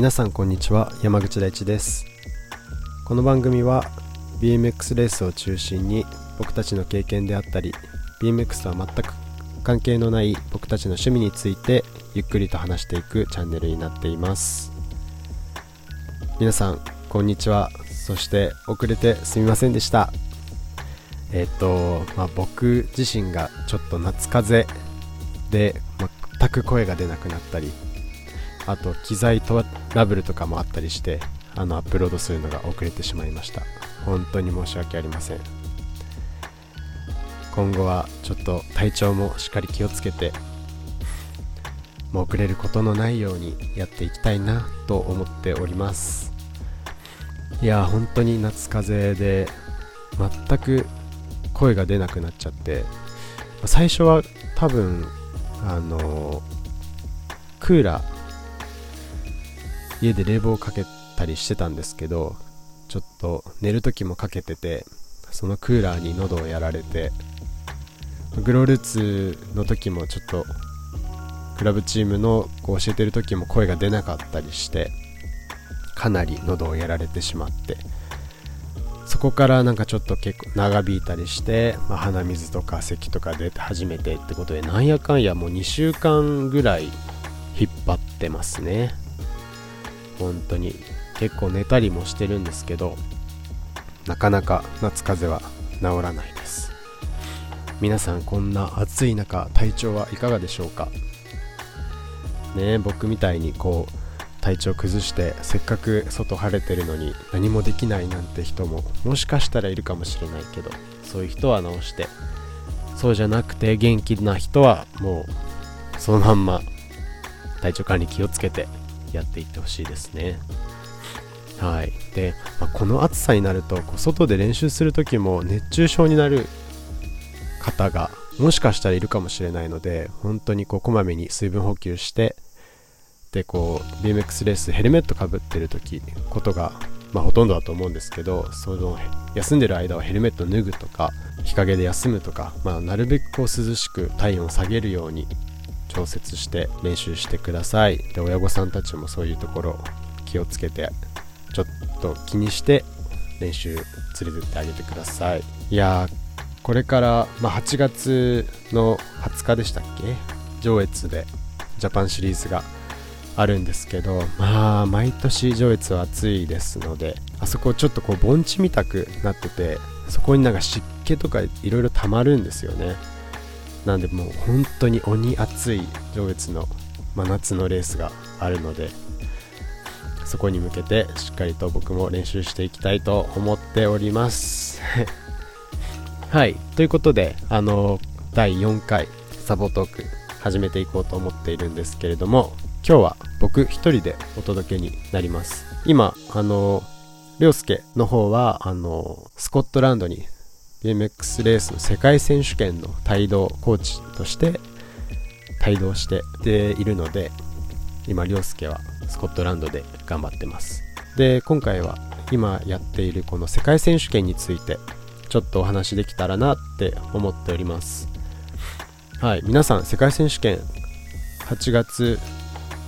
皆さんこんにちは。山口大地です。この番組は BMX レースを中心に僕たちの経験であったり BMX とは全く関係のない僕たちの趣味についてゆっくりと話していくチャンネルになっています。皆さんこんにちは。そして遅れてすみませんでした。えっ、と、まあ、僕自身がちょっと夏風邪で全く声が出なくなったりあと機材トラブルとかもあったりしてあのアップロードするのが遅れてしまいました。本当に申し訳ありません。今後はちょっと体調もしっかり気をつけてもう遅れることのないようにやっていきたいなと思っております。いや本当に夏風邪で全く声が出なくなっちゃって最初は多分あのクーラー家で冷房かけたりしてたんですけどちょっと寝る時もかけててそのクーラーに喉をやられてグロールーツの時もちょっとクラブチームのこう教えてる時も声が出なかったりしてかなり喉をやられてしまってそこからなんかちょっと結構長引いたりして、まあ、鼻水とか咳とか出て始めてってことでなんやかんやもう2週間ぐらい引っ張ってますね。本当に。結構寝たりもしてるんですけどなかなか夏風邪は治らないです。皆さんこんな暑い中体調はいかがでしょうか？ね僕みたいにこう体調崩してせっかく外晴れてるのに何もできないなんて人ももしかしたらいるかもしれないけどそういう人は直してそうじゃなくて元気な人はもうそのまんま体調管理気をつけてやっていってほしいですね。はい。で、まあ、この暑さになるとこう外で練習する時も熱中症になる方がもしかしたらいるかもしれないので本当にこうこまめに水分補給してでこう BMX レースヘルメットかぶってる時ことが、まあ、ほとんどだと思うんですけどその休んでる間はヘルメット脱ぐとか日陰で休むとか、まあ、なるべくこう涼しく体温を下げるように調節して練習してください。で親御さんたちもそういうところ気をつけてちょっと気にして練習連れてってあげてください。いやこれから、まあ、8月の20日でしたっけ？上越でジャパンシリーズがあるんですけどまあ毎年上越は暑いですのであそこちょっとこう盆地みたくなっててそこになんか湿気とかいろいろ溜まるんですよね。なんでもう本当に鬼暑い上越の真夏のレースがあるのでそこに向けてしっかりと僕も練習していきたいと思っております。はい。ということであの第4回サボトーク始めていこうと思っているんですけれども今日は僕一人でお届けになります。今あの涼介の方はあのスコットランドに BMX レースの世界選手権の帯同コーチとして帯同してでいるので今涼介はスコットランドで頑張ってます。で今回は今やっているこの世界選手権についてちょっとお話できたらなって思っております。はい皆さん世界選手権8月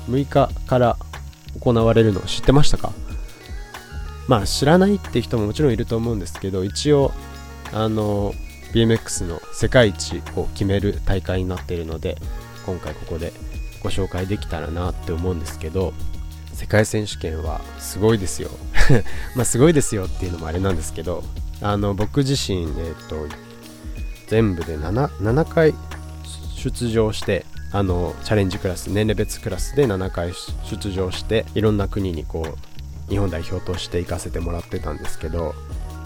6日から行われるの知ってましたか？まあ知らないって人ももちろんいると思うんですけど一応あの BMX の世界一を決める大会になっているので今回ここでご紹介できたらなって思うんですけど世界選手権はすごいですよ。まあすごいですよっていうのもあれなんですけどあの僕自身、えーと、全部で 7, 7回出場してあのチャレンジクラス年齢別クラスで7回出場していろんな国にこう日本代表として行かせてもらってたんですけど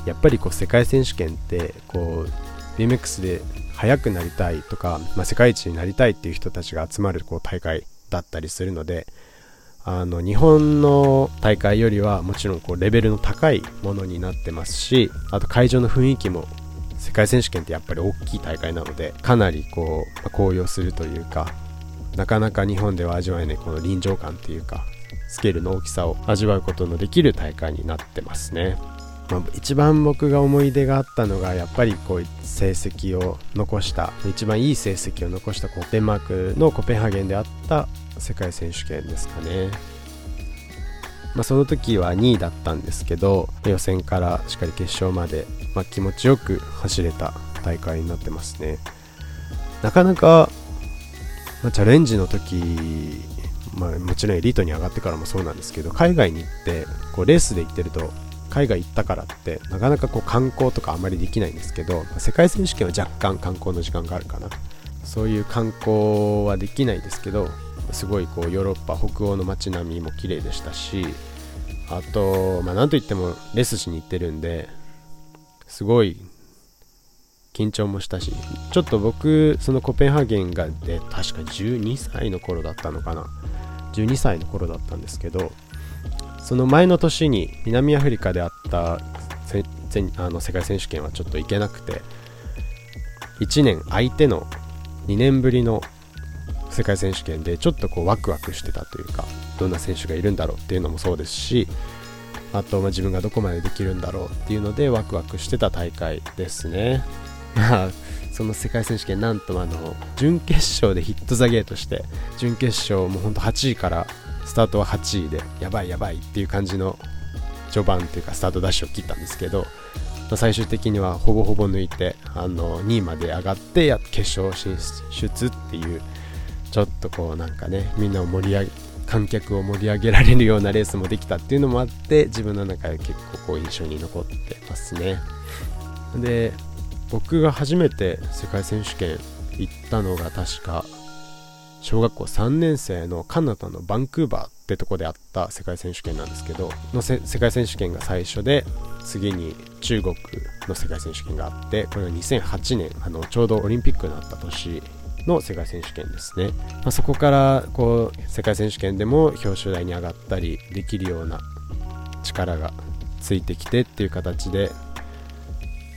やっぱりこう世界選手権ってこう BMX で速くなりたいとか、まあ、世界一になりたいっていう人たちが集まるこう大会だったりするのであの日本の大会よりはもちろんこうレベルの高いものになってますしあと会場の雰囲気も世界選手権ってやっぱり大きい大会なのでかなりこう、まあ、高揚するというかなかなか日本では味わえないこの臨場感っていうかスケールの大きさを味わうことのできる大会になってますね。まあ、一番僕が思い出があったのがやっぱりこう成績を残した一番いい成績を残したこうデンマークのコペンハーゲンであった世界選手権ですかね。まあ、その時は2位だったんですけど予選からしっかり決勝まで、まあ、気持ちよく走れた大会になってますね。なかなか、まあ、チャレンジの時、まあ、もちろんエリートに上がってからもそうなんですけど海外に行ってこうレースで行ってると海外行ったからってなかなかこう観光とかあまりできないんですけど、世界選手権は若干観光の時間があるかな。そういう観光はできないですけどすごいこうヨーロッパ北欧の街並みも綺麗でしたしあと、まあ、なんといってもレスしに行ってるんですごい緊張もしたしちょっと僕そのコペンハーゲンがで確か12歳の頃だったのかな。12歳の頃だったんですけどその前の年に南アフリカであったあの世界選手権はちょっと行けなくて1年相手の2年ぶりの世界選手権でちょっとこうワクワクしてたというかどんな選手がいるんだろうっていうのもそうですしあとま自分がどこまでできるんだろうっていうのでワクワクしてた大会ですね。ま あその世界選手権なんとあの準決勝でヒットザゲートして準決勝もうほんと8位からスタートは8位でやばいやばいっていう感じの序盤っていうかスタートダッシュを切ったんですけどま最終的にはほぼほぼ抜いてあの2位まで上がってや決勝進出っていうちょっとこうなんかねみんなを盛り上げ観客を盛り上げられるようなレースもできたっていうのもあって自分の中で結構こう印象に残ってますね。で僕が初めて世界選手権行ったのが確か小学校3年生のカナダのバンクーバーってとこであった世界選手権なんですけどの世界選手権が最初で次に中国の世界選手権があってこれが2008年あのちょうどオリンピックになった年の世界選手権ですね、まあ、そこからこう世界選手権でも表彰台に上がったりできるような力がついてきてっていう形で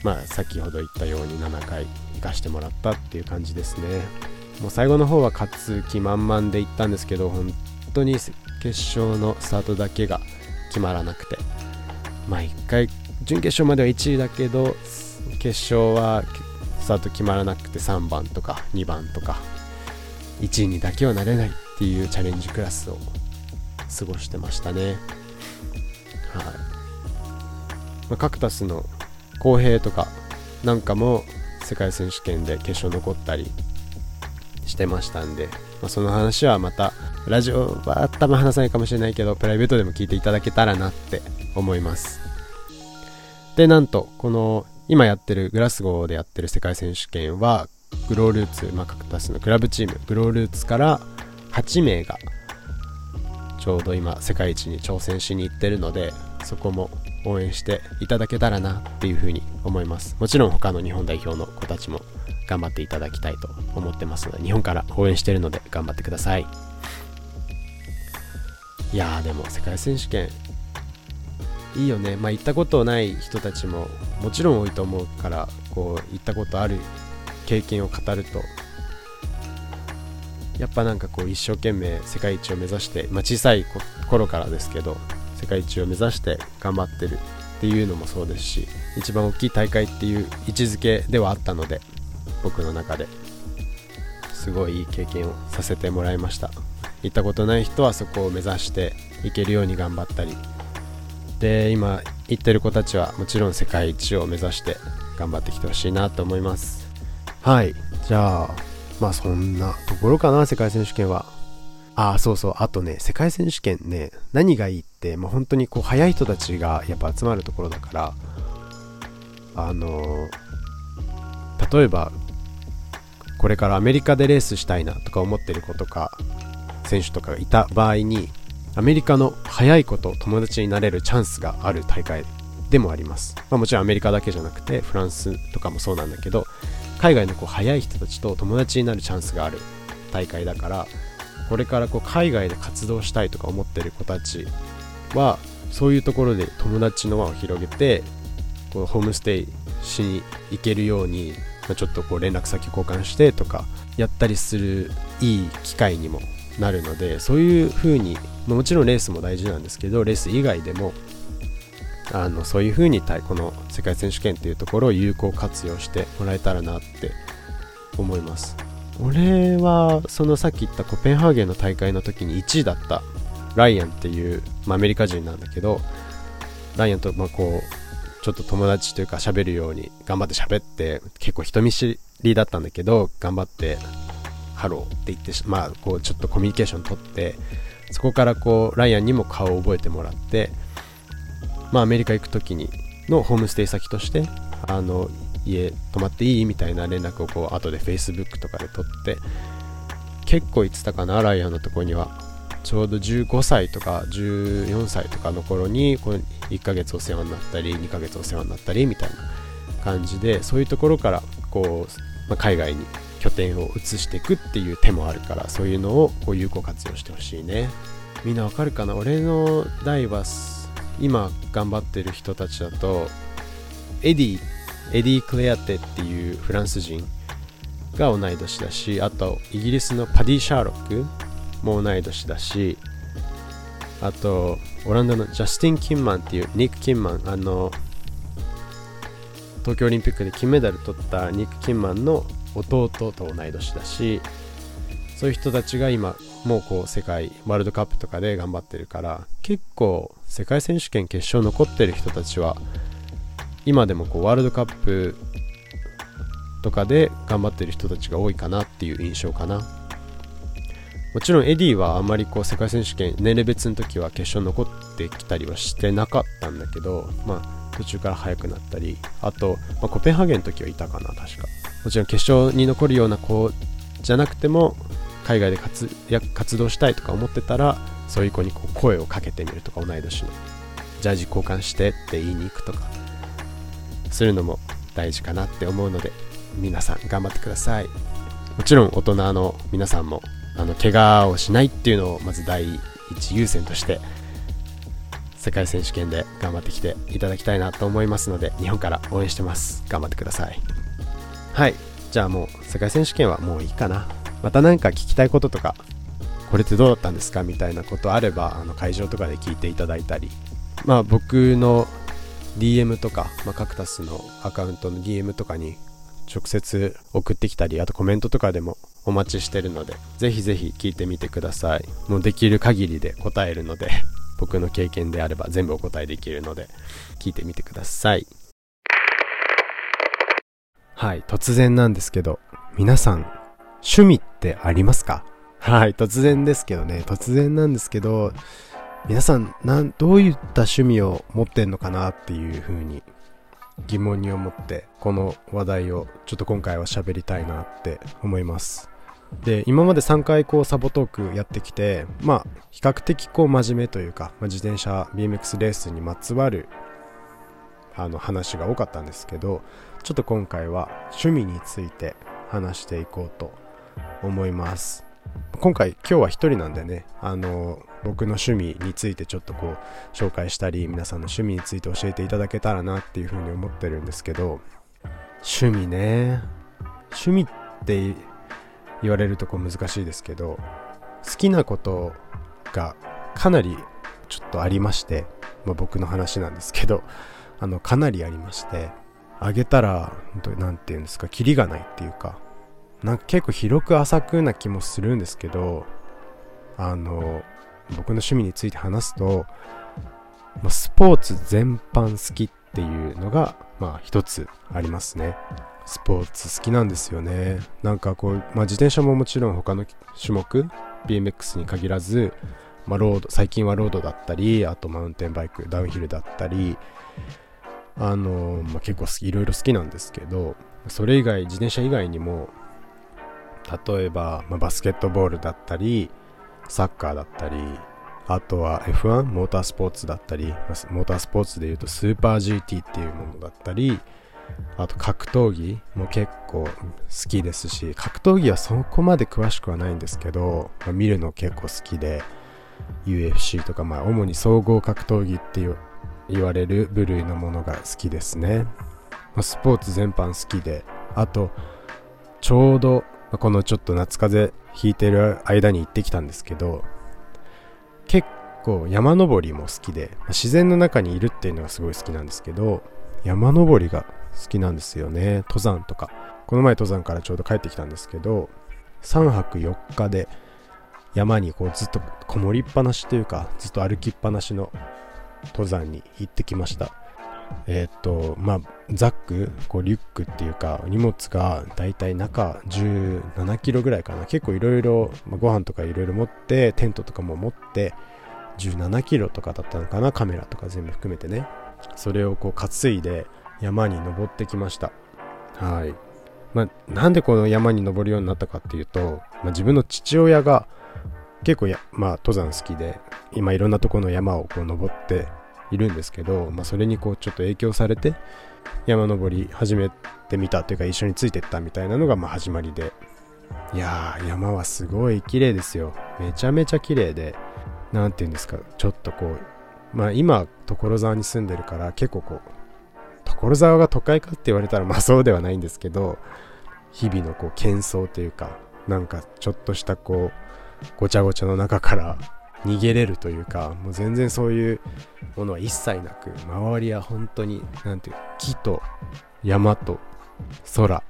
まあ先ほど言ったように7回行かしてもらったっていう感じですね。もう最後の方は勝つ気満々で行ったんですけど本当に決勝のスタートだけが決まらなくてまあ1回準決勝までは1位だけど決勝はスタート決まらなくて3番とか2番とか1位にだけはなれないっていうチャレンジクラスを過ごしてましたね。はい、まあ、カクタスの公平とかなんかも世界選手権で決勝残ったりしてましたんで、まあ、その話はまたラジオは多分話さないかもしれないけどプライベートでも聞いていただけたらなって思います。でなんとこの今やってるグラスゴーでやってる世界選手権はグロールーツ、まあ、カクタスのクラブチームグロールーツから8名がちょうど今世界一に挑戦しに行ってるのでそこも応援していただけたらなっていうふうに思います。もちろん他の日本代表の子たちも頑張っていただきたいと思ってますので日本から応援してるので頑張ってください。いやーでも世界選手権いいよね。まあ行ったことない人たちももちろん多いと思うからこう行ったことある経験を語るとやっぱなんかこう一生懸命世界一を目指して、まあ、小さい頃からですけど世界一を目指して頑張ってるっていうのもそうですし一番大きい大会っていう位置づけではあったので僕の中ですごいいい経験をさせてもらいました。行ったことない人はそこを目指していけるように頑張ったり。で今行ってる子たちはもちろん世界一を目指して頑張ってきてほしいなと思います。はい。じゃあまあそんなところかな世界選手権は。ああそうそう。あとね世界選手権ね何がいいって、まあ、本当にこう速い人たちがやっぱ集まるところだからあのー、例えばこれからアメリカでレースしたいなとか思ってる子とか選手とかがいた場合にアメリカの速い子と友達になれるチャンスがある大会でもあります、まあ、もちろんアメリカだけじゃなくてフランスとかもそうなんだけど海外のこう速い人たちと友達になるチャンスがある大会だからこれからこう海外で活動したいとか思ってる子たちはそういうところで友達の輪を広げてこうホームステイしに行けるようにまあ、ちょっとこう連絡先交換してとかやったりするいい機会にもなるのでそういう風にもちろんレースも大事なんですけどレース以外でもあのそういう風にこの世界選手権っていうところを有効活用してもらえたらなって思います。俺はそのさっき言ったコペンハーゲンの大会の時に1位だったライアンっていうまあ、アメリカ人なんだけどライアンとまあこうちょっと友達というか喋るように頑張って喋って結構人見知りだったんだけど頑張ってハローって言ってまあこうちょっとコミュニケーション取ってそこからこうライアンにも顔を覚えてもらってまあアメリカ行く時にのホームステイ先としてあの家泊まっていいみたいな連絡をこう後で Facebook とかで取って結構言ってたかなライアンのとこにはちょうど15歳とか14歳とかの頃にこの1ヶ月お世話になったり2ヶ月お世話になったりみたいな感じでそういうところからこう、まあ、海外に拠点を移していくっていう手もあるからそういうのをこう有効活用してほしいね。みんなわかるかな？俺の代は今頑張ってる人たちだとエディエディ・クレアテっていうフランス人が同い年だしあとイギリスのパディ・シャーロックも同い年だしあとオランダのジャスティン・キンマンっていうニック・キンマンあの東京オリンピックで金メダル取ったニック・キンマンの弟と同い年だしそういう人たちが今もうこう世界ワールドカップとかで頑張ってるから結構世界選手権決勝残ってる人たちは今でもこうワールドカップとかで頑張ってる人たちが多いかなっていう印象かな。もちろんエディはあまりこう世界選手権年齢別の時は決勝残ってきたりはしてなかったんだけどまあ途中から速くなったりあと、まあ、コペンハーゲンの時はいたかな確か。もちろん決勝に残るような子じゃなくても海外で活活動したいとか思ってたらそういう子にこう声をかけてみるとか同い年のジャージ交換してって言いに行くとかするのも大事かなって思うので皆さん頑張ってください。もちろん大人の皆さんもあの怪我をしないっていうのをまず第一優先として世界選手権で頑張ってきていただきたいなと思いますので日本から応援してます。頑張ってください。はい。じゃあもう世界選手権はもういいかな。また何か聞きたいこととかこれってどうだったんですかみたいなことあればあの会場とかで聞いていただいたり。まあ僕の DM とか、まあ、カクタスのアカウントの DM とかに直接送ってきたりあとコメントとかでもお待ちしてるのでぜひぜひ聞いてみてください。もうできる限りで答えるので 僕の経験であれば全部お答えできるので聞いてみてください。はい突然なんですけど皆さん趣味ってありますか？はい突然ですけどね。突然なんですけど皆さんなんどういった趣味を持ってんのかなっていうふうに疑問に思ってこの話題をちょっと今回は喋りたいなって思います。で今まで3回こうサボトークやってきてまあ比較的こう真面目というか、まあ、自転車 BMX レースにまつわるあの話が多かったんですけどちょっと今回は趣味について話していこうと思います。今回今日は一人なんでねあの僕の趣味についてちょっとこう紹介したり皆さんの趣味について教えていただけたらなっていうふうに思ってるんですけど趣味ね。趣味って言われるとこ難しいですけど好きなことがかなりちょっとありまして、まあ、僕の話なんですけど あのかなりありましてあげたら何て言うんですかキリがないっていうかなんか結構広く浅くな気もするんですけどあの僕の趣味について話すと、まあ、スポーツ全般好きっていうのがまあ一つありますね。スポーツ好きなんですよね。なんかこう、まあ、自転車ももちろん他の種目 BMX に限らず、まあ、ロード最近はロードだったりあとマウンテンバイクダウンヒルだったりあの、まあ、結構いろいろ好きなんですけどそれ以外自転車以外にも例えば、まあ、バスケットボールだったりサッカーだったりあとは F1 モータースポーツだったりモータースポーツでいうとスーパー GT っていうものだったりあと格闘技も結構好きですし格闘技はそこまで詳しくはないんですけど、まあ、見るの結構好きで UFC とかまあ主に総合格闘技って言われる部類のものが好きですね、まあ、スポーツ全般好きであとちょうどこのちょっと夏風邪ひいてる間に行ってきたんですけど結構山登りも好きで、まあ、自然の中にいるっていうのがすごい好きなんですけど山登りが好きなんですよね。登山とか。この前登山からちょうど帰ってきたんですけど3泊4日で山にこうずっとこもりっぱなしというかずっと歩きっぱなしの登山に行ってきました。えっ、とまあザックこうリュックっていうか荷物がだいたい中17キロぐらいかな。結構いろいろご飯とかいろいろ持ってテントとかも持って17キロとかだったのかな。カメラとか全部含めてね。それをこう担いで山に登ってきました。はい。まあ、なんでこの山に登るようになったかっていうと、まあ、自分の父親が結構や、まあ、登山好きで今いろんなところの山をこう登っているんですけど、まあ、それにこうちょっと影響されて山登り始めてみたというか一緒についてったみたいなのがま始まりで。いやー山はすごい綺麗ですよ。めちゃめちゃ綺麗で何て言うんですかちょっとこうまあ今所沢に住んでるから結構こう所沢が都会かって言われたらまあそうではないんですけど日々のこう喧騒というかなんかちょっとしたこうごちゃごちゃの中から逃げれるというかもう全然そういうものは一切なく周りは本当に何ていう木と山と空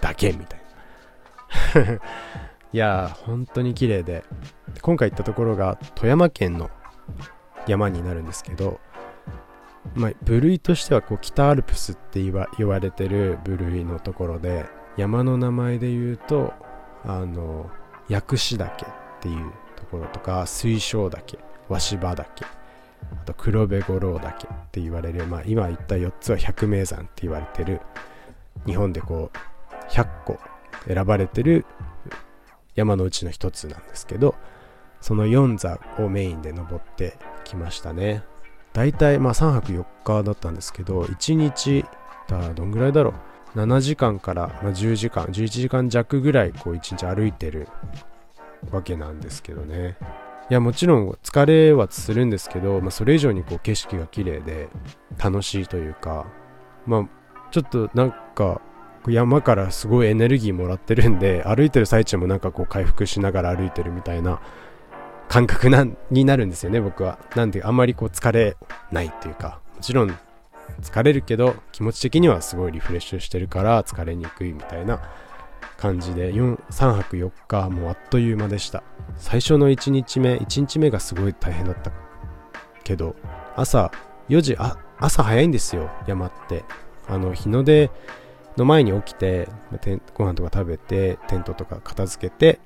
だけみたいな。いやー本当に綺麗で。今回行ったところが富山県の山になるんですけどまあ、部類としてはこう北アルプスって言わ言われてる部類のところで山の名前で言うとあの薬師岳っていうところとか水晶岳鷲羽岳あと黒部五郎岳って言われる、まあ、今言った4つは百名山って言われてる日本でこう100個選ばれてる山のうちの一つなんですけどその4座をメインで登ってきましたね。大体まあ3泊4日だったんですけど1日だどんぐらいだろう？7時間から、10時間11時間弱ぐらいこう1日歩いてるわけなんですけどね。いやもちろん疲れはするんですけど、まあ、それ以上にこう景色が綺麗で楽しいというかまあちょっとなんか山からすごいエネルギーもらってるんで歩いてる最中もなんかこう回復しながら歩いてるみたいな感覚なになるんですよね僕は。なんであんまりこう疲れないっていうか。もちろん疲れるけど気持ち的にはすごいリフレッシュしてるから疲れにくいみたいな感じで3泊4日もうあっという間でした。最初の1日目1日目がすごい大変だったけど朝4時あ朝早いんですよ山って。あの日の出の前に起きてご飯とか食べてテントとか片付けて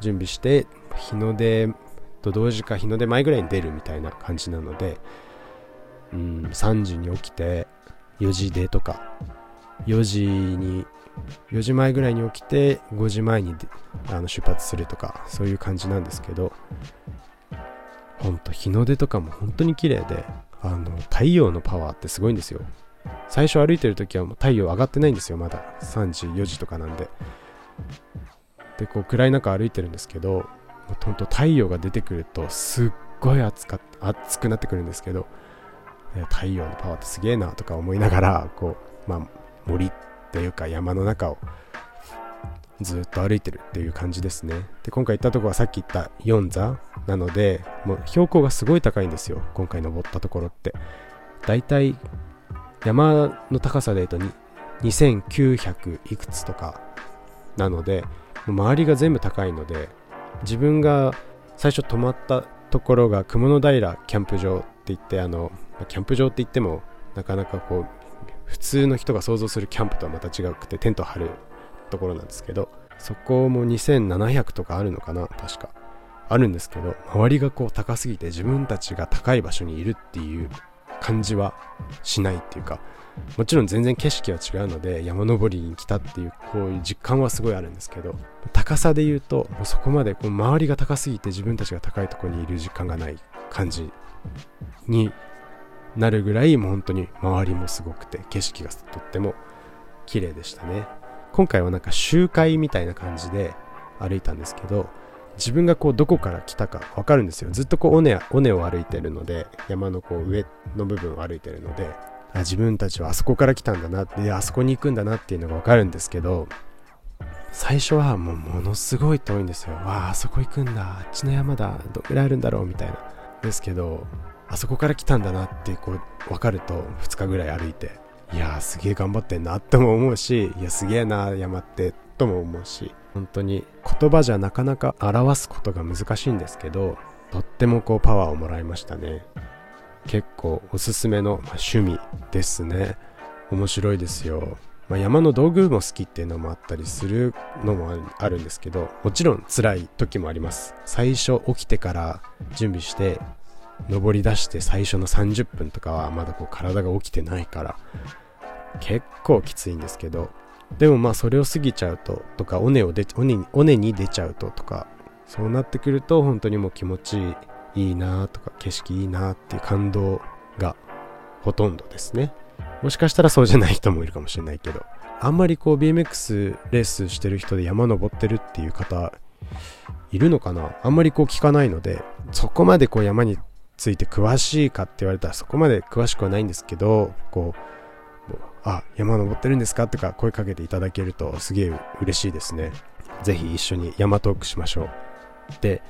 準備して日の出と同時か日の出前ぐらいに出るみたいな感じなのでうん3時に起きて4時出とか4時に4時前ぐらいに起きて5時前にあの出発するとかそういう感じなんですけどほんと日の出とかも本当に綺麗であの太陽のパワーってすごいんですよ。最初歩いてる時はもう太陽上がってないんですよまだ。3時4時とかなんで。でこう暗い中歩いてるんですけどほんと太陽が出てくるとすっごい暑か暑くなってくるんですけど太陽のパワーってすげえなとか思いながらこう、まあ、森っていうか山の中をずっと歩いてるっていう感じですね。で今回行ったとこはさっき言った4座なのでもう標高がすごい高いんですよ。今回登ったところって。だいたい山の高さで言うと2900いくつとかなので周りが全部高いので自分が最初泊まったところが雲の平キャンプ場って言ってあのキャンプ場って言ってもなかなかこう普通の人が想像するキャンプとはまた違くてテント張るところなんですけどそこも2700とかあるのかな確か。あるんですけど周りがこう高すぎて自分たちが高い場所にいるっていう感じはしないっていうかもちろん全然景色は違うので山登りに来たっていうこういう実感はすごいあるんですけど高さで言うともうそこまでこう周りが高すぎて自分たちが高いとこにいる実感がない感じになるぐらいもう本当に周りもすごくて景色がとっても綺麗でしたね。今回はなんか集会みたいな感じで歩いたんですけど自分がこうどこから来たか分かるんですよ。ずっとこう尾根尾根を歩いてるので山のこう上の部分を歩いてるのであ自分たちはあそこから来たんだなってあそこに行くんだなっていうのが分かるんですけど最初はもうものすごい遠いんですよ。わああそこ行くんだ。あっちの山だ。どれぐらいあるんだろうみたいな。ですけどあそこから来たんだなってこう分かると2日ぐらい歩いていやーすげえ頑張ってんなっても思うしいやすげえな山ってとも思うし本当に言葉じゃなかなか表すことが難しいんですけどとってもこうパワーをもらいましたね。結構おすすめの、趣味ですね。面白いですよ、まあ、山の道具も好きっていうのもあったりするのもあるんですけどもちろん辛い時もあります。最初起きてから準備して登り出して最初の30分とかはまだこう体が起きてないから結構きついんですけどでもまあそれを過ぎちゃうととか尾根を出尾根尾根に出ちゃうととかそうなってくると本当にもう気持ちいいなとか景色いいなっていう感動がほとんどですね。もしかしたらそうじゃない人もいるかもしれないけどあんまりこう BMX レースしてる人で山登ってるっていう方いるのかな？あんまりこう聞かないのでそこまでこう山について詳しいかって言われたらそこまで詳しくはないんですけどこうあ山登ってるんですかとか声かけていただけるとすげえ嬉しいですね。ぜひ一緒に山トークしましょう。で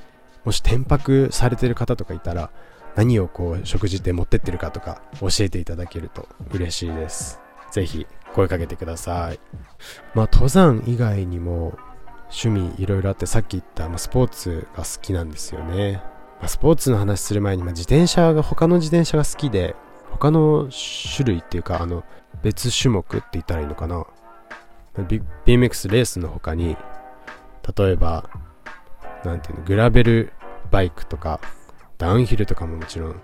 もし転泊されてる方とかいたら何をこう食事で持ってってるかとか教えていただけると嬉しいです。ぜひ声かけてください。まあ登山以外にも趣味いろいろあってさっき言った、まあ、スポーツが好きなんですよね、まあ、スポーツの話する前に、まあ、自転車が他の自転車が好きで他の種類っていうかあの別種目って言ったらいいのかな。BMX レースの他に例えばなんていうのグラベルバイクとかダウンヒルとかももちろん好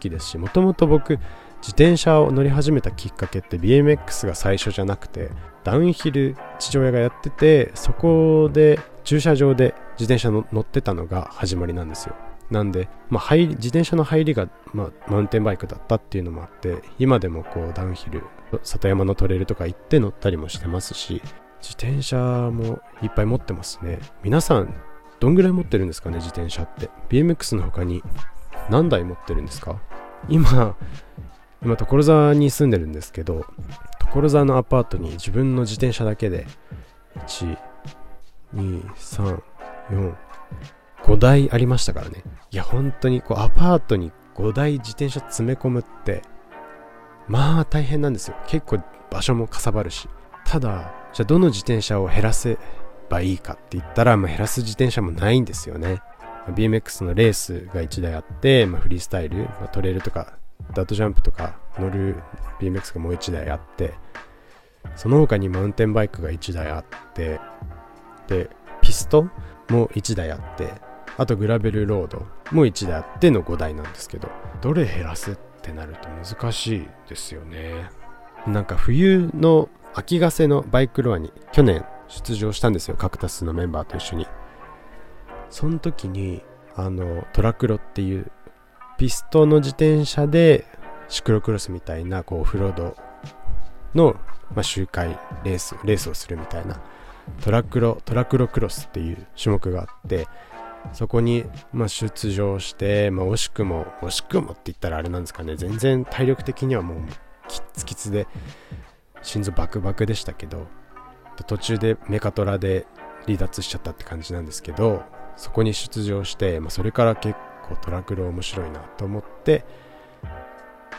きですしもともと僕自転車を乗り始めたきっかけって BMX が最初じゃなくてダウンヒル父親がやっててそこで駐車場で自転車乗ってたのが始まりなんですよ。なんで、まあ、入り自転車の入りが、まあ、マウンテンバイクだったっていうのもあって今でもこうダウンヒル里山のトレイルとか行って乗ったりもしてますし自転車もいっぱい持ってますね。皆さんどんぐらい持ってるんですかね自転車って？BMX の他に何台持ってるんですか？今今所沢に住んでるんですけど所沢のアパートに自分の自転車だけで1 2 3 4 5台ありましたからね。いや本当にこうアパートに5台自転車詰め込むってまあ大変なんですよ。結構場所もかさばるし。ただじゃあどの自転車を減らせばいいかって言ったら、まあ、減らす自転車もないんですよね。BMX のレースが1台あって、まあ、フリースタイル、まトレイルとかダートジャンプとか乗る BMX がもう1台あってその他にマウンテンバイクが1台あってでピストも1台あってあとグラベルロードも1台あっての5台なんですけどどれ減らすってなると難しいですよね。なんか冬の秋ヶ瀬のバイクロアに去年出場したんですよ。カクタスのメンバーと一緒に。その時にあのトラクロっていうピストの自転車でシクロクロスみたいなこうオフロードの、まあ、周回レースレースをするみたいなトラクロトラクロクロスっていう種目があってそこに、まあ、出場して、まあ、惜しくも惜しくもって言ったらあれなんですかね。全然体力的にはもうキッツキツで心臓バクバクでしたけど途中でメカトラで離脱しちゃったって感じなんですけどそこに出場して、まあ、それから結構トラクル面白いなと思って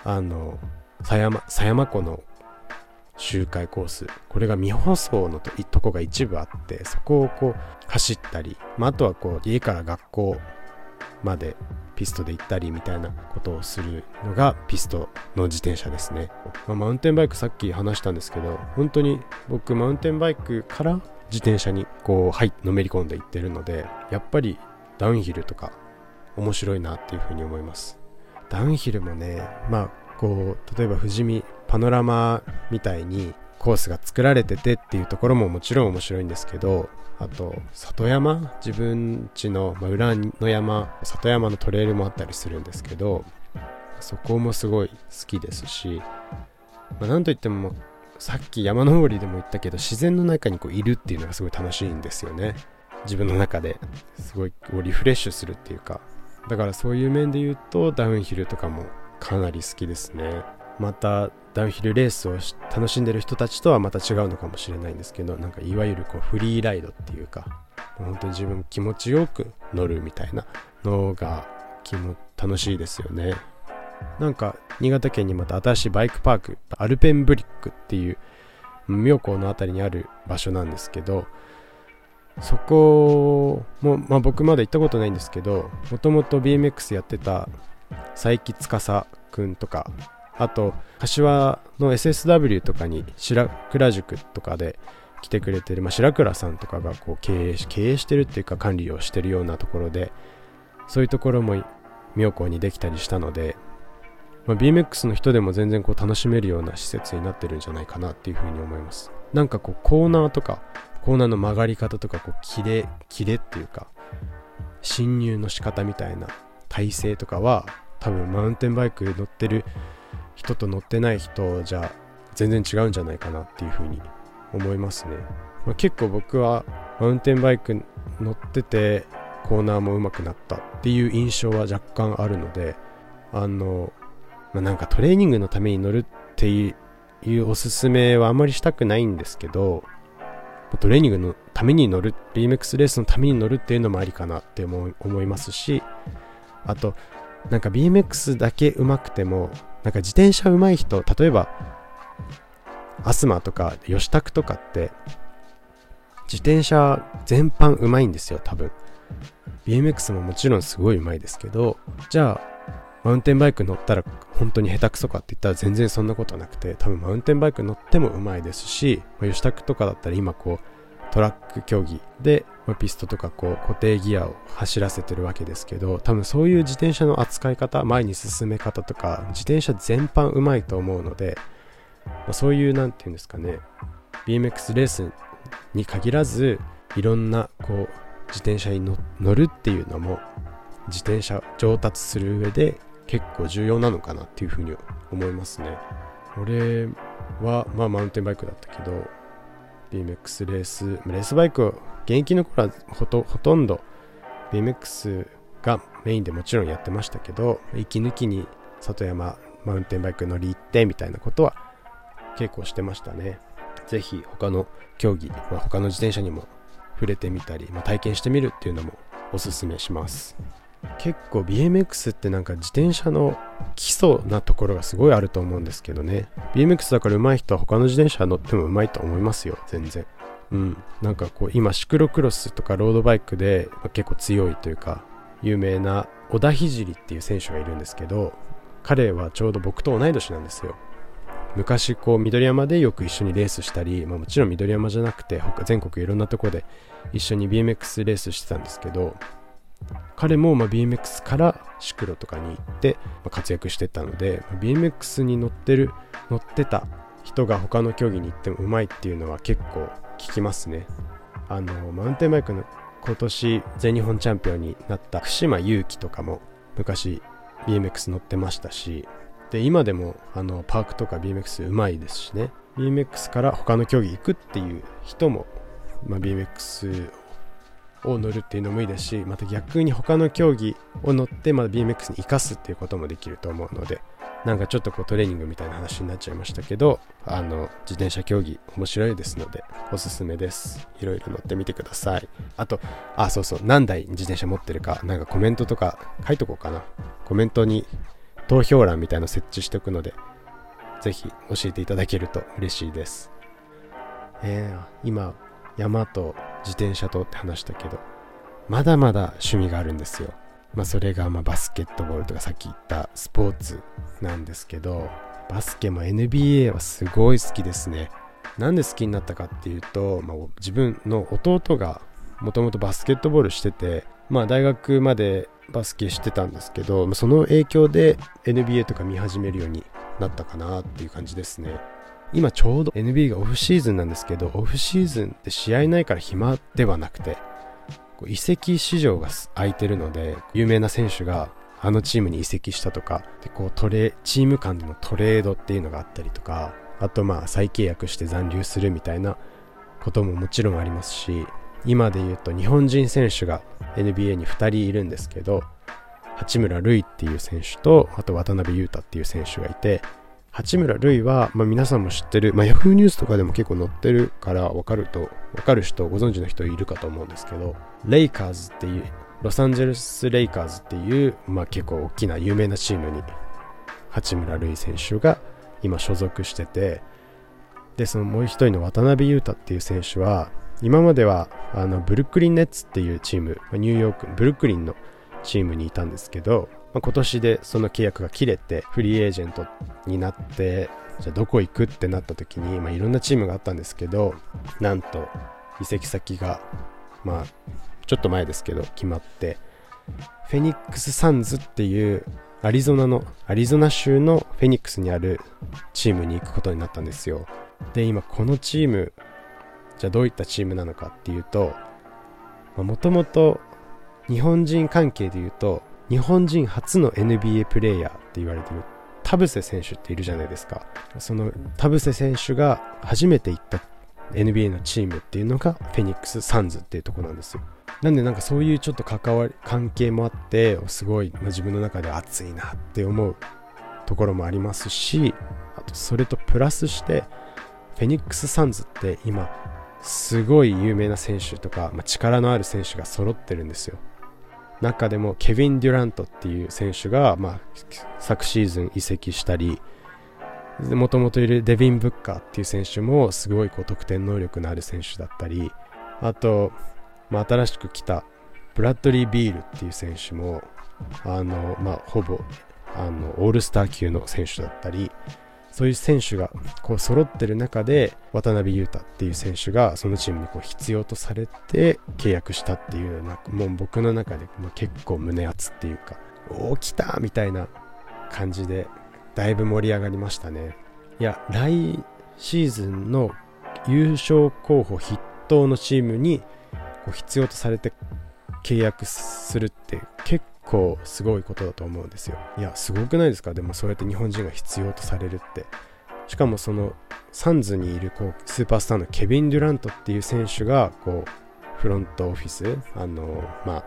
あの狭山湖の周回コース。これが未舗装のとこが一部あってそこをこう走ったり、まあ、あとはこう家から学校までピストで行ったりみたいなことをするのがピストの自転車ですね、まあ、マウンテンバイクさっき話したんですけど本当に僕マウンテンバイクから自転車にこうはいのめり込んでいってるのでやっぱりダウンヒルとか面白いなっていうふうに思います。ダウンヒルもねまあこう例えば富士見パノラマみたいにコースが作られててっていうところももちろん面白いんですけどあと里山？自分家の、まあ、裏の山里山のトレイルもあったりするんですけどそこもすごい好きですし、まあ、なんといってもさっき山登りでも言ったけど自然の中にこういるっていうのがすごい楽しいんですよね。自分の中で。すごいこうリフレッシュするっていうか。だからそういう面で言うとダウンヒルとかもかなり好きですね。またダウンヒルレースを楽しんでる人たちとはまた違うのかもしれないんですけどなんかいわゆるこうフリーライドっていうか本当に自分気持ちよく乗るみたいなのが気も楽しいですよね。なんか新潟県にまた新しいバイクパークアルペンブリックっていう妙高の辺りにある場所なんですけどそこも、まあ、僕まだ行ったことないんですけどもともと BMX やってた佐伯司くんとかあと柏の SSW とかに白倉塾とかで来てくれてる、まあ、白倉さんとかがこう経営経営してるっていうか管理をしてるようなところでそういうところも妙高にできたりしたので、まあ、BMX の人でも全然こう楽しめるような施設になってるんじゃないかなっていうふうに思います。なんかこうコーナーとかコーナーの曲がり方とかこうキレキレっていうか侵入の仕方みたいな体勢とかは多分マウンテンバイク乗ってる人と乗ってない人じゃ全然違うんじゃないかなっていうふうに思いますね、まあ、結構僕はマウンテンバイク乗っててコーナーも上手くなったっていう印象は若干あるのであの、まあ、なんかトレーニングのために乗るっていうおすすめはあんまりしたくないんですけどトレーニングのために乗る BMX レースのために乗るっていうのもありかなって思いますしあとなんか BMX だけ上手くてもなんか自転車上手い人例えばアスマとか吉拓とかって自転車全般うまいんですよ多分。BMX ももちろんすごい上手いですけどじゃあマウンテンバイク乗ったら本当に下手くそかって言ったら全然そんなことなくて多分マウンテンバイク乗っても上手いですし、まあ、吉拓とかだったら今こうトラック競技で、ピストとかこう固定ギアを走らせてるわけですけど多分そういう自転車の扱い方前に進め方とか自転車全般うまいと思うので、まあ、そういう何て言うんですかね BMX レースに限らずいろんなこう自転車に乗るっていうのも自転車上達する上で結構重要なのかなっていうふうに思いますね。俺はまあマウンテンバイクだったけど BMX レースレースバイクを現役の頃はほとほとんど BMX がメインでもちろんやってましたけど息抜きに里山マウンテンバイク乗り行ってみたいなことは結構してましたね。ぜひ他の競技、まあ、他の自転車にも触れてみたり、まあ、体験してみるっていうのもおすすめします。結構 BMX ってなんか自転車の基礎なところがすごいあると思うんですけどね。BMX だから上手い人は他の自転車乗っても上手いと思いますよ。全然。うん。なんかこう今シクロクロスとかロードバイクで、結構強いというか有名な小田聖っていう選手がいるんですけど彼はちょうど僕と同い年なんですよ。昔こう緑山でよく一緒にレースしたり、まあ、もちろん緑山じゃなくて他全国いろんなとこで一緒に BMX レースしてたんですけど彼もま BMX からシクロとかに行って活躍してたので BMX に乗ってる乗ってた人が他の競技に行ってもうまいっていうのは結構聞きますね。あのマウンテンバイクの今年全日本チャンピオンになった福島勇樹とかも昔 BMX 乗ってましたしで今でもあのパークとか BMX うまいですしね。BMX から他の競技行くっていう人も、まあ、BMX を乗るっていうのもいいですしまた逆に他の競技を乗ってまだ BMX に生かすっていうこともできると思うのでなんかちょっとこうトレーニングみたいな話になっちゃいましたけどあの自転車競技面白いですのでおすすめです。いろいろ乗ってみてください。あとあそうそう何台自転車持ってるかなんかコメントとか書いとこうかな。コメントに投票欄みたいの設置しておくのでぜひ教えていただけると嬉しいです。えー、今山と自転車とって話したけどまだまだ趣味があるんですよ。まあそれがまあバスケットボールとかさっき言ったスポーツなんですけどバスケも NBA はすごい好きですね。なんで好きになったかっていうと、まあ、自分の弟がもともとバスケットボールしててまあ大学までバスケしてたんですけどその影響で NBA とか見始めるようになったかなっていう感じですね。今ちょうど NBA がオフシーズンなんですけどオフシーズンって試合ないから暇ではなくて移籍市場が空いてるので有名な選手があのチームに移籍したとかでこうトレチーム間でのトレードっていうのがあったりとかあとまあ再契約して残留するみたいなことももちろんありますし今で言うと日本人選手が NBA に2人いるんですけど八村塁っていう選手とあと渡辺裕太っていう選手がいて八村塁は、まあ、皆さんも知ってる、まあ、Yahoo ニュースとかでも結構載ってるから分かると分かる人ご存知の人いるかと思うんですけどレイカーズっていうロサンゼルス・レイカーズっていう、まあ、結構大きな有名なチームに八村塁選手が今所属しててでそのもう一人の渡辺裕太っていう選手は今まではあのブルックリン・ネッツっていうチームニューヨークブルックリンのチームにいたんですけど、まあ、今年でその契約が切れてフリーエージェントになってじゃあどこ行くってなった時に、まあ、いろんなチームがあったんですけどなんと移籍先がまあちょっと前ですけど決まってフェニックス・サンズっていうアリゾナのアリゾナ州のフェニックスにあるチームに行くことになったんですよ。で今このチームじゃあどういったチームなのかっていうともともと日本人関係で言うと日本人初の NBA プレーヤーって言われてる田臥選手っているじゃないですか。その田臥選手が初めて行った NBA のチームっていうのがフェニックス・サンズっていうとこなんですよ。なんでなんかそういうちょっと関わり関係もあってすごい、まあ、自分の中で熱いなって思うところもありますしあとそれとプラスしてフェニックス・サンズって今すごい有名な選手とか、まあ、力のある選手が揃ってるんですよ。中でもケビン・デュラントっていう選手が、まあ、昨シーズン移籍したりもともといるデビン・ブッカーっていう選手もすごいこう得点能力のある選手だったりあと、まあ、新しく来たブラッドリー・ビールっていう選手もあの、まあ、ほぼあのオールスター級の選手だったりそういう選手がこう揃ってる中で渡辺裕太っていう選手がそのチームにこう必要とされて契約したっていうなもう僕の中で結構胸熱っていうかおお来たみたいな感じでだいぶ盛り上がりましたね。いや来シーズンの優勝候補筆頭のチームにこう必要とされて契約するって結構すごいことだと思うんですよ。いやすごくないですか？でもそうやって日本人が必要とされるって。しかもそのサンズにいるこうスーパースターのケビン・デュラントっていう選手がこうフロントオフィスあのまあ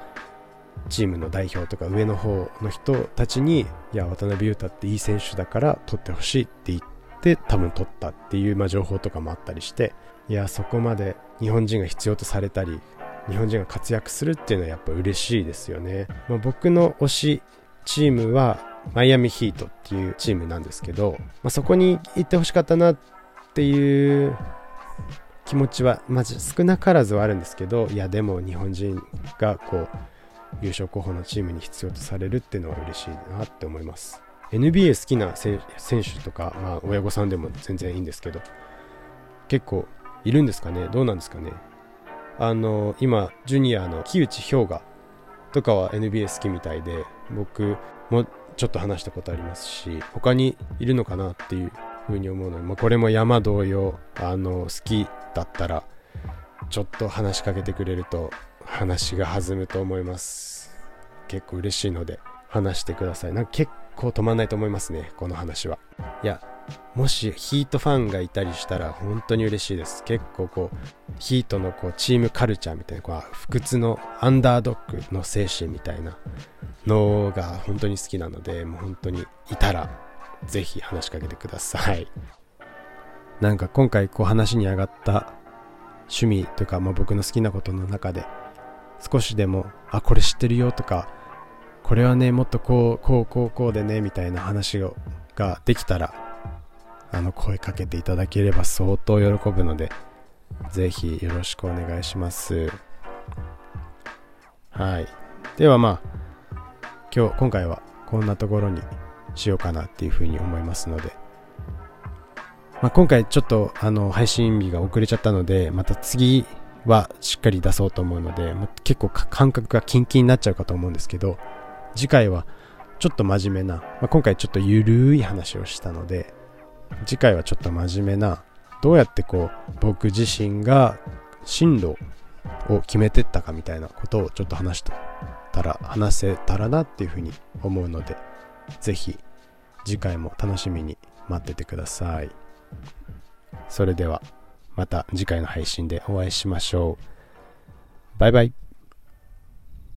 チームの代表とか上の方の人たちにいや渡辺裕太っていい選手だから取ってほしいって言って多分取ったっていう、まあ、情報とかもあったりして。いやそこまで日本人が必要とされたり日本人が活躍するっていうのはやっぱ嬉しいですよね、まあ、僕の推しチームはマイアミヒートっていうチームなんですけど、まあ、そこに行ってほしかったなっていう気持ちはまず少なからずはあるんですけどいやでも日本人がこう優勝候補のチームに必要とされるっていうのは嬉しいなって思います。NBA 好きな選手とか、まあ、親御さんでも全然いいんですけど結構いるんですかね？どうなんですかね？あの今ジュニアの木内氷河とかは NBA 好きみたいで僕もちょっと話したことありますし他にいるのかなっていう風に思うので、まあ、これも山同様あの好きだったらちょっと話しかけてくれると話が弾むと思います。結構嬉しいので話してください。なんか結構止まんないと思いますねこの話は。いやもしヒートファンがいたりしたら本当に嬉しいです。結構こうヒートのこうチームカルチャーみたいなこう不屈のアンダードッグの精神みたいなのが本当に好きなのでもう本当にいたらぜひ話しかけてください。なんか今回こう話に上がった趣味というか、まあ、僕の好きなことの中で少しでもあこれ知ってるよとかこれはねもっとこうこうこうこうでねみたいな話をができたらあの声かけていただければ相当喜ぶのでぜひよろしくお願いします。はい。ではまあ今日今回はこんなところにしようかなっていうふうに思いますので、まあ、今回ちょっとあの配信日が遅れちゃったのでまた次はしっかり出そうと思うので、結構感覚がキンキンになっちゃうかと思うんですけど次回はちょっと真面目な、まあ、今回ちょっとゆるい話をしたので次回はちょっと真面目などうやってこう僕自身が進路を決めてったかみたいなことをちょっと話したら話せたらなっていうふうに思うので是非次回も楽しみに待っててください。それではまた次回の配信でお会いしましょう。バイバイ。